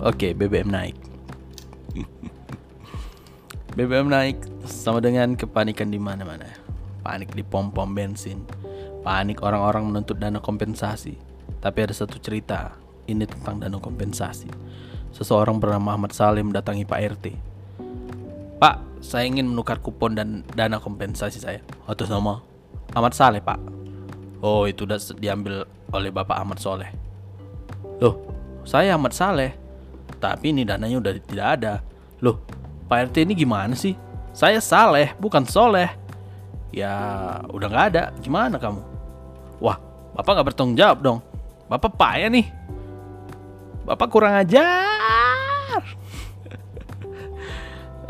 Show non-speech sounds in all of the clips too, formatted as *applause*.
Oke, BBM naik. *laughs* BBM naik sama dengan kepanikan di mana-mana. Panik di pom-pom bensin. Panik orang-orang menuntut dana kompensasi. Tapi ada satu cerita, ini tentang dana kompensasi. Seseorang bernama Ahmad Saleh mendatangi Pak RT. Pak, saya ingin menukar kupon dan dana kompensasi saya. Atas nama Ahmad Saleh, Pak. Oh, itu sudah diambil oleh Bapak Ahmad Soleh. Loh, saya Ahmad Saleh. Tapi ini dananya udah tidak ada. Loh, Pak RT ini gimana sih? Saya Saleh, bukan Soleh. Ya, udah nggak ada. Gimana kamu? Wah, Bapak nggak bertanggung jawab dong. Bapak payah nih. Bapak kurang ajar. *laughs*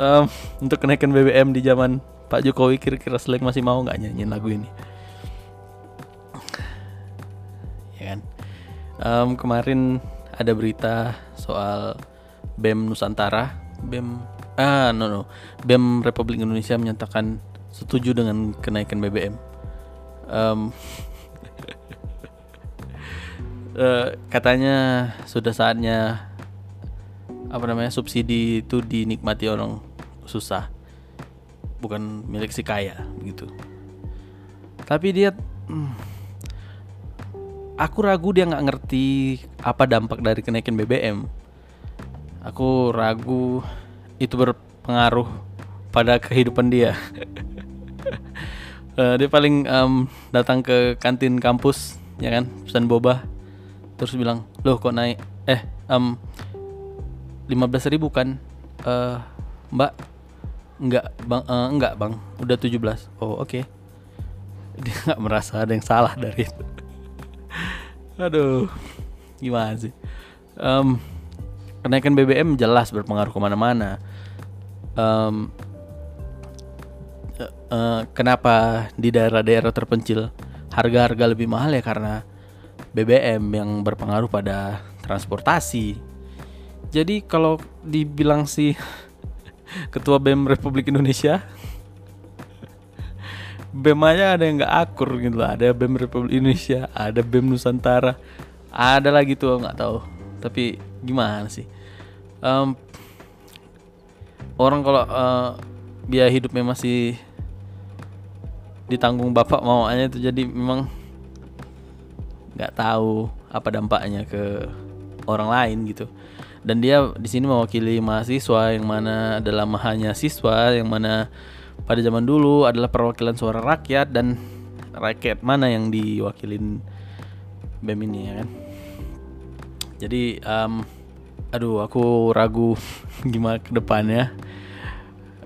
Em, untuk kenaikan BBM di zaman Pak Jokowi kira-kira Slang masih mau nggak nyanyiin lagu ini? Ya kan? Em, kemarin ada berita soal BEM Nusantara, BEM ah no no, BEM Republik Indonesia menyatakan setuju dengan kenaikan BBM. Em, *laughs* eh, katanya sudah saatnya apa namanya subsidi itu dinikmati orang susah. Bukan milik si kaya begitu. Tapi dia hmm, aku ragu dia nggak ngerti apa dampak dari kenaikan BBM aku ragu itu berpengaruh pada kehidupan dia. *laughs* Eh, dia paling em, datang ke kantin kampus ya kan? Pesan boba. Terus bilang loh kok naik? Eh lima belas ribu kan? Eh mbak enggak bang eh, enggak bang. Udah 17 oh oke. *laughs* Dia nggak merasa ada yang salah dari itu aduh gimana sih? Em, kenaikan BBM jelas berpengaruh ke mana-mana. Em, eh, eh, kenapa di daerah-daerah terpencil harga-harga lebih mahal ya? Karena BBM yang berpengaruh pada transportasi. Jadi kalau dibilang si *laughs* Ketua BEM Republik Indonesia BEM aja ada yang nggak akur gitu lah. Ada BEM Republik Indonesia, ada BEM Nusantara, ada lagi tuh nggak tahu. Tapi gimana sih? Em, orang kalau eh, biaya hidupnya masih ditanggung bapak maunya itu jadi memang nggak tahu apa dampaknya ke orang lain gitu dan dia di sini mewakili mahasiswa yang mana adalah mahanya siswa yang mana pada zaman dulu adalah perwakilan suara rakyat dan rakyat mana yang diwakilin BEM ini ya kan? Jadi em, aduh aku ragu *laughs* gimana ke depannya.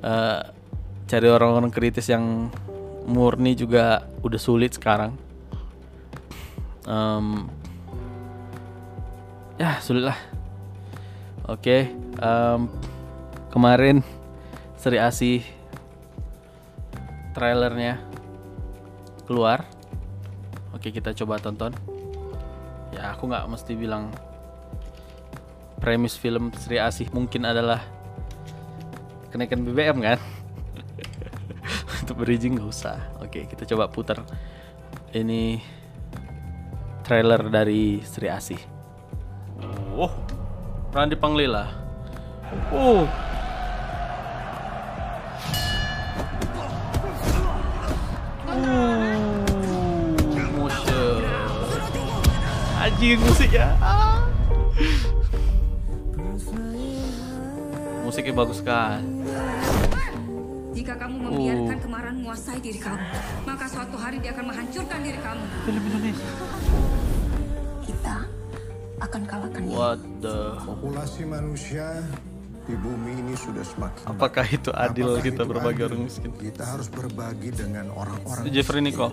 Eh, cari orang-orang kritis yang murni juga udah sulit sekarang. Em, ya sulit lah. Oke em, kemarin Sri Asih trailernya keluar. Oke kita coba tonton. Ya aku nggak mesti bilang premis film Sri Asih mungkin adalah kenaikan BBM kan? *laughs* Untuk bridging nggak usah. Oke kita coba putar ini trailer dari Sri Asih. Oh. Randy Panglila. Oh Anjing musiknya. Ah. Musiknya bagus kan. Jika kamu membiarkan kemarahan menguasai diri kamu, maka suatu hari dia akan menghancurkan diri kamu. Film Indonesia. Kita akan kalahkan dia. What the? Populasi manusia di bumi ini sudah semakin Apakah itu adil Apakah kita itu berbagi adil? orang miskin? Kita harus berbagi dengan orang-orang Jeffrey Nicole.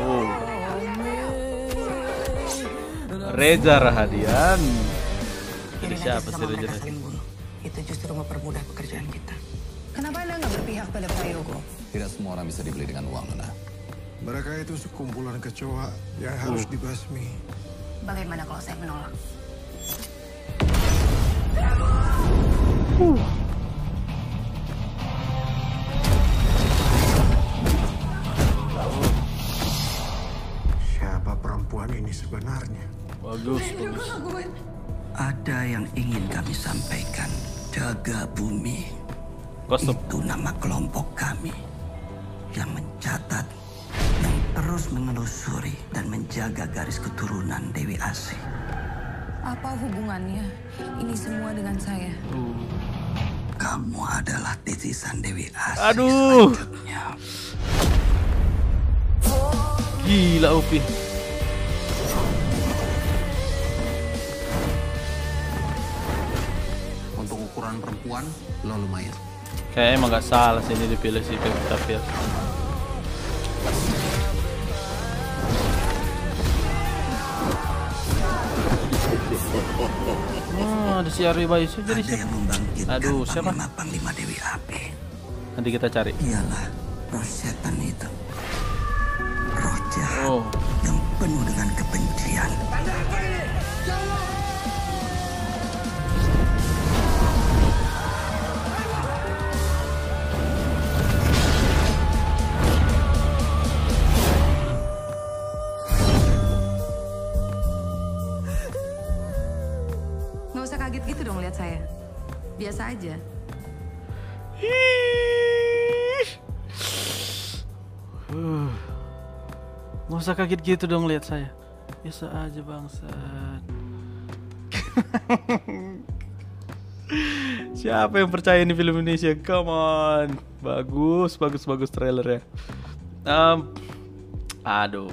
Oh. Reza Rahadian. Jadi siapa sih Reza Rahadian? Itu justru mempermudah pekerjaan kita. Kenapa Anda nggak berpihak pada Prayogo? Tidak semua orang bisa dibeli dengan uang, Nona. Mereka itu sekumpulan kecoa yang harus Uh. dibasmi. Bagaimana kalau saya menolak? Siapa Nama kelompok kami. Yang mencatat, yang terus menelusuri dan menjaga garis keturunan Dewi Asih. Apa hubungannya ini semua dengan saya? Kamu adalah titisan Dewi Asih Aduh. selanjutnya. Gila Upi. Untuk ukuran perempuan, lo lumayan. Kayaknya emang gak salah sih ini dipilih si Pevita Pierce. Oh, ada si Arwi Bayu jadi Ada siapa? Aduh, siapa? panglima-panglima Dewi Api. Nanti kita cari. Ialah roh setan itu. Roh jahat Oh, yang penuh dengan kebencian. Kaget gitu dong lihat saya. Biasa aja. nggak usah kaget gitu dong lihat saya. Biasa aja bangsat. Siapa yang percaya ini film Indonesia? Come on, bagus, bagus, bagus trailernya. Um, aduh,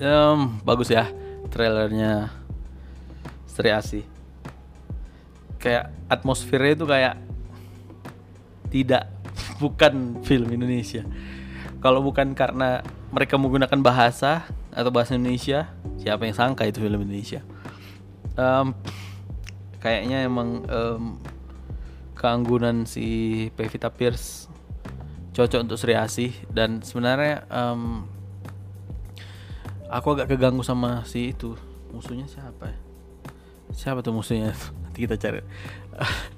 um, bagus ya trailernya Sri Asih. Kayak atmosfernya itu kayak tidak bukan film Indonesia. Kalau bukan karena mereka menggunakan bahasa atau bahasa Indonesia, siapa yang sangka itu film Indonesia? Em, kayaknya emang em, keanggunan si Pevita Pierce cocok untuk Sri Asih dan sebenarnya em, aku agak keganggu sama si itu musuhnya siapa ya? Siapa tuh musuhnya? *laughs* Nanti kita cari.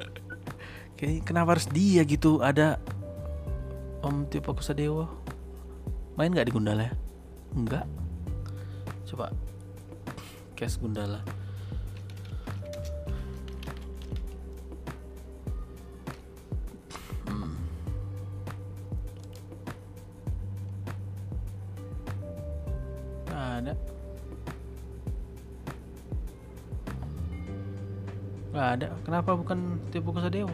*laughs* Kayaknya kenapa harus dia gitu? Ada Om Tio Pakusadewa main nggak di Gundala ya? Enggak. Coba case Gundala. Nggak ada. Kenapa bukan Tio Pakusadewa?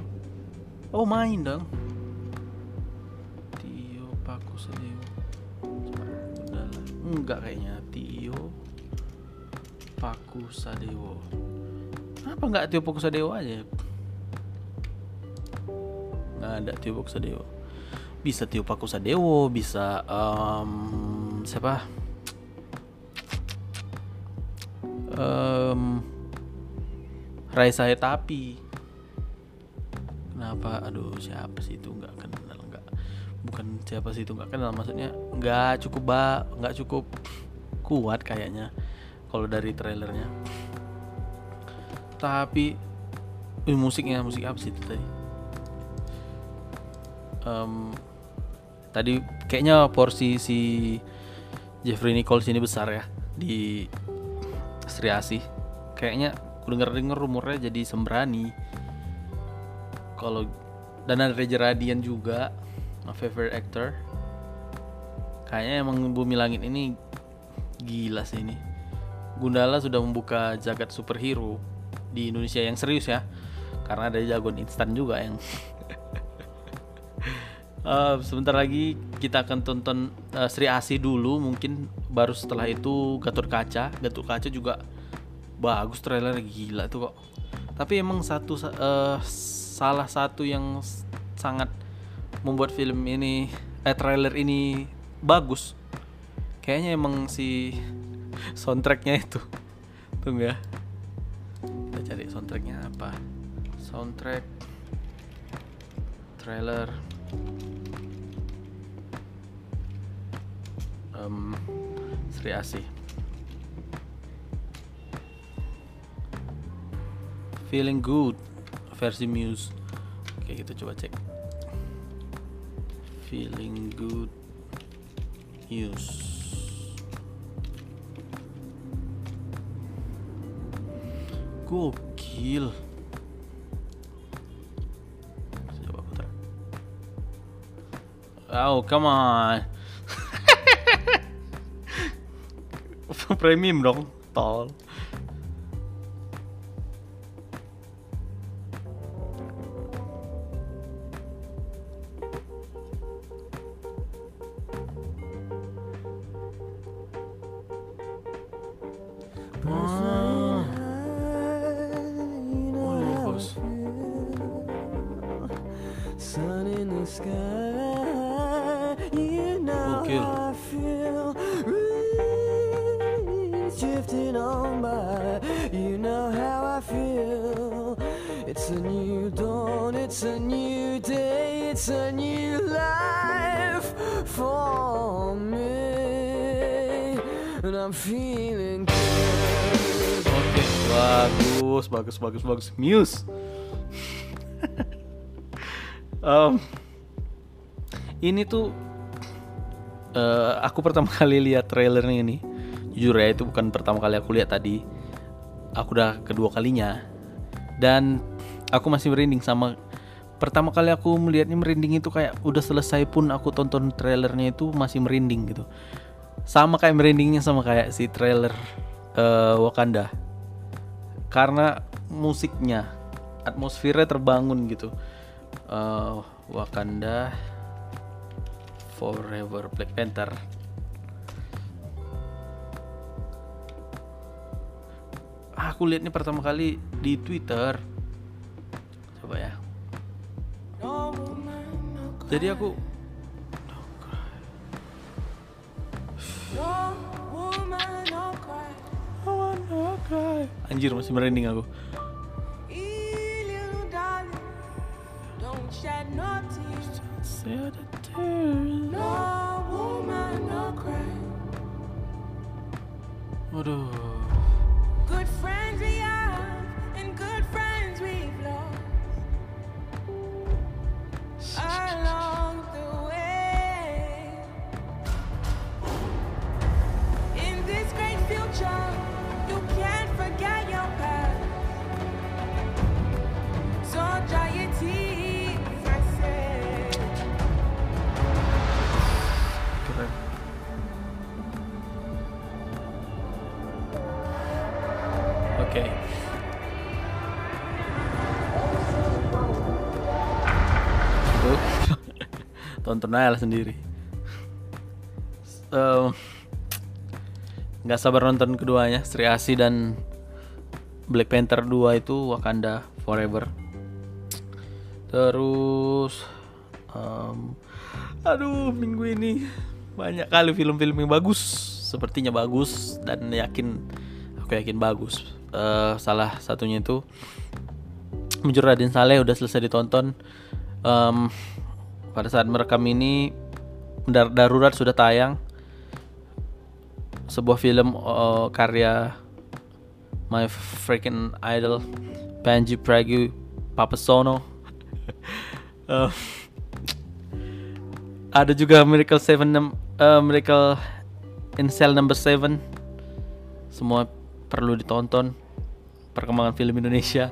Oh main dong. Tio Pakusadewa. Coba Gundala. Enggak kayaknya Tio Pakusadewo. Kenapa nggak Tio Pakusadewo aja? Nggak ada Tio Pakusadewo. Bisa Tio Pakusadewo, bisa em, siapa? Raisa Hetapi. Kenapa? Aduh, siapa sih itu nggak kenal nggak? Bukan siapa sih itu nggak kenal maksudnya nggak cukup ba, nggak cukup kuat kayaknya kalau dari trailernya. Tapi Wih, musiknya musik apa sih itu tadi? Em, tadi kayaknya porsi si Jeffrey Nichols ini besar ya di Sri Asih. Kayaknya aku denger-denger rumornya jadi sembrani. Kalau dan ada Reza juga, my favorite actor. Kayaknya emang Bumi Langit ini gila sih ini. Gundala sudah membuka jagat superhero di Indonesia yang serius ya. Karena ada jagoan instan juga yang *laughs* Eh, sebentar lagi kita akan tonton eh, Sri Asih dulu mungkin baru setelah itu Gatot Kaca Gatot Kaca juga bagus trailer gila tuh kok. Tapi emang satu sa- eh, salah satu yang sangat membuat film ini eh trailer ini bagus. Kayaknya emang si *laughs* soundtracknya itu. Tunggu ya. Kita cari soundtracknya apa. Soundtrack trailer. Em, Sri Asih Feeling Good versi Muse Oke kita coba cek Feeling Good Muse Gokil. Coba putar. Oh, come on. *laughs* Premium dong, tol. Drifting on by, you know how I feel. It's a new dawn, it's a new day, it's a new life for me, and I'm feeling good. Oke, bagus, bagus, bagus, bagus. Muse. *laughs* Em, ini tuh eh, aku pertama kali lihat trailernya ini. Jujur ya, itu bukan pertama kali aku lihat tadi. Aku udah kedua kalinya. Dan aku masih merinding sama pertama kali aku melihatnya merinding itu kayak udah selesai pun aku tonton trailernya itu masih merinding gitu. Sama kayak merindingnya sama kayak si trailer eh, Wakanda karena musiknya atmosfernya terbangun gitu Eh, Wakanda Forever Black Panther aku lihat ini pertama kali di Twitter. Coba ya. Jadi aku anjir masih merinding aku. Don't Tonton aja lah sendiri. Nggak sabar nonton keduanya, Sri Asi dan Black Panther 2 itu Wakanda Forever. Terus em, aduh minggu ini banyak kali film-film yang bagus sepertinya bagus dan yakin aku yakin bagus Eh, salah satunya itu Mujur Raden Saleh udah selesai ditonton Em, pada saat merekam ini dar- darurat sudah tayang. Sebuah film eh, karya my freaking idol Panji Pragu Papasono. *laughs* Eh, ada juga Miracle Seven eh, Miracle in Cell Number 7 semua perlu ditonton perkembangan film Indonesia.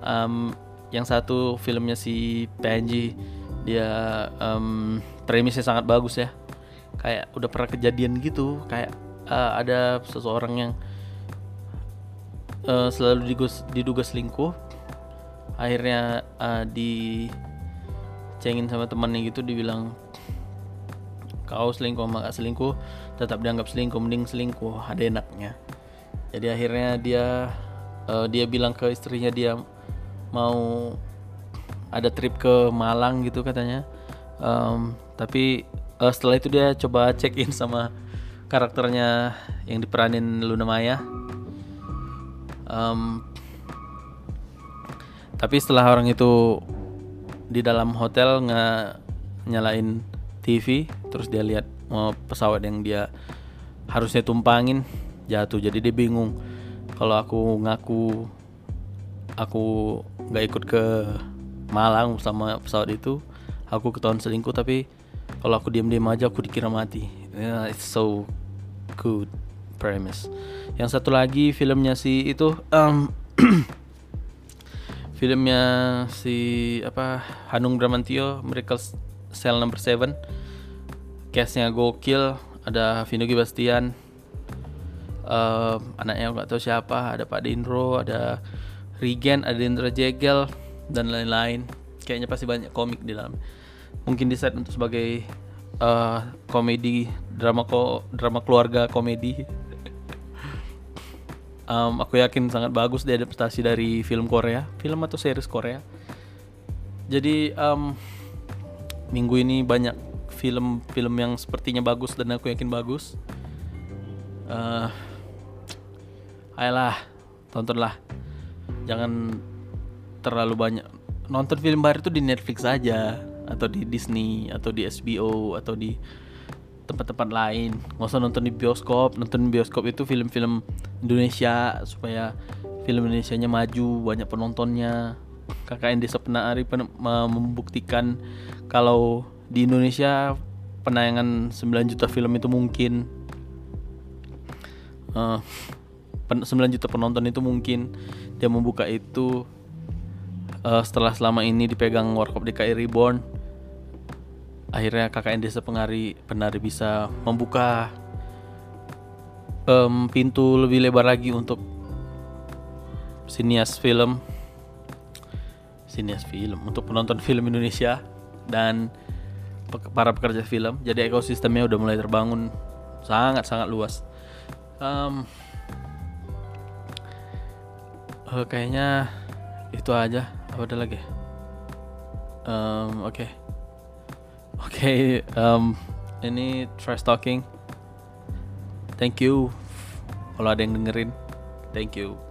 Em, yang satu filmnya si Panji dia em, premisnya sangat bagus ya. Kayak udah pernah kejadian gitu kayak eh, ada seseorang yang eh, selalu digus- diduga selingkuh akhirnya eh, dicengin sama temannya gitu dibilang kau selingkuh gak selingkuh tetap dianggap selingkuh mending selingkuh ada enaknya. Jadi akhirnya dia eh, dia bilang ke istrinya dia mau ada trip ke Malang gitu katanya. Em, tapi eh, setelah itu dia coba check in sama karakternya yang diperanin Luna Maya. Em, tapi setelah orang itu di dalam hotel nggak nyalain TV terus dia lihat oh, pesawat yang dia harusnya tumpangin jatuh. Jadi dia bingung kalau aku ngaku aku nggak ikut ke Malang sama pesawat itu aku ketahuan selingkuh tapi kalau aku diam-diam aja aku dikira mati. Yeah, it's so good premise. Yang satu lagi filmnya si itu em, *clears throat* filmnya si apa Hanung Bramantio Miracle Cell Number 7 castnya gokil ada Vino Bastian eh, anaknya nggak tahu siapa ada Pak Dindro ada Regen ada Indra Jegel dan lain-lain kayaknya pasti banyak komik di dalam mungkin di set untuk sebagai eh, komedi drama ko drama keluarga komedi *laughs* Um, aku yakin sangat bagus diadaptasi dari film Korea, film atau series Korea. Jadi um, minggu ini banyak film-film yang sepertinya bagus dan aku yakin bagus. Uh, ayolah, tontonlah. Jangan terlalu banyak nonton film baru itu di Netflix saja atau di Disney atau di HBO atau di tempat-tempat lain. Nggak usah nonton di bioskop nonton bioskop itu film-film Indonesia supaya film Indonesia nya maju banyak penontonnya. KKN Desa Penari pen- membuktikan kalau di Indonesia penayangan 9 juta film itu mungkin. Uh, 9 juta penonton itu mungkin. Dia membuka itu uh, setelah selama ini dipegang Warkop DKI Reborn akhirnya KKN Desa Penari Penari bisa membuka um, pintu lebih lebar lagi untuk sinias film. Sinias film untuk penonton film Indonesia dan para pekerja film. Jadi ekosistemnya udah mulai terbangun sangat sangat luas. Um, eh, kayaknya itu aja apa ada lagi oke Oke, ini trash talking. Thank you kalau ada yang dengerin. Thank you.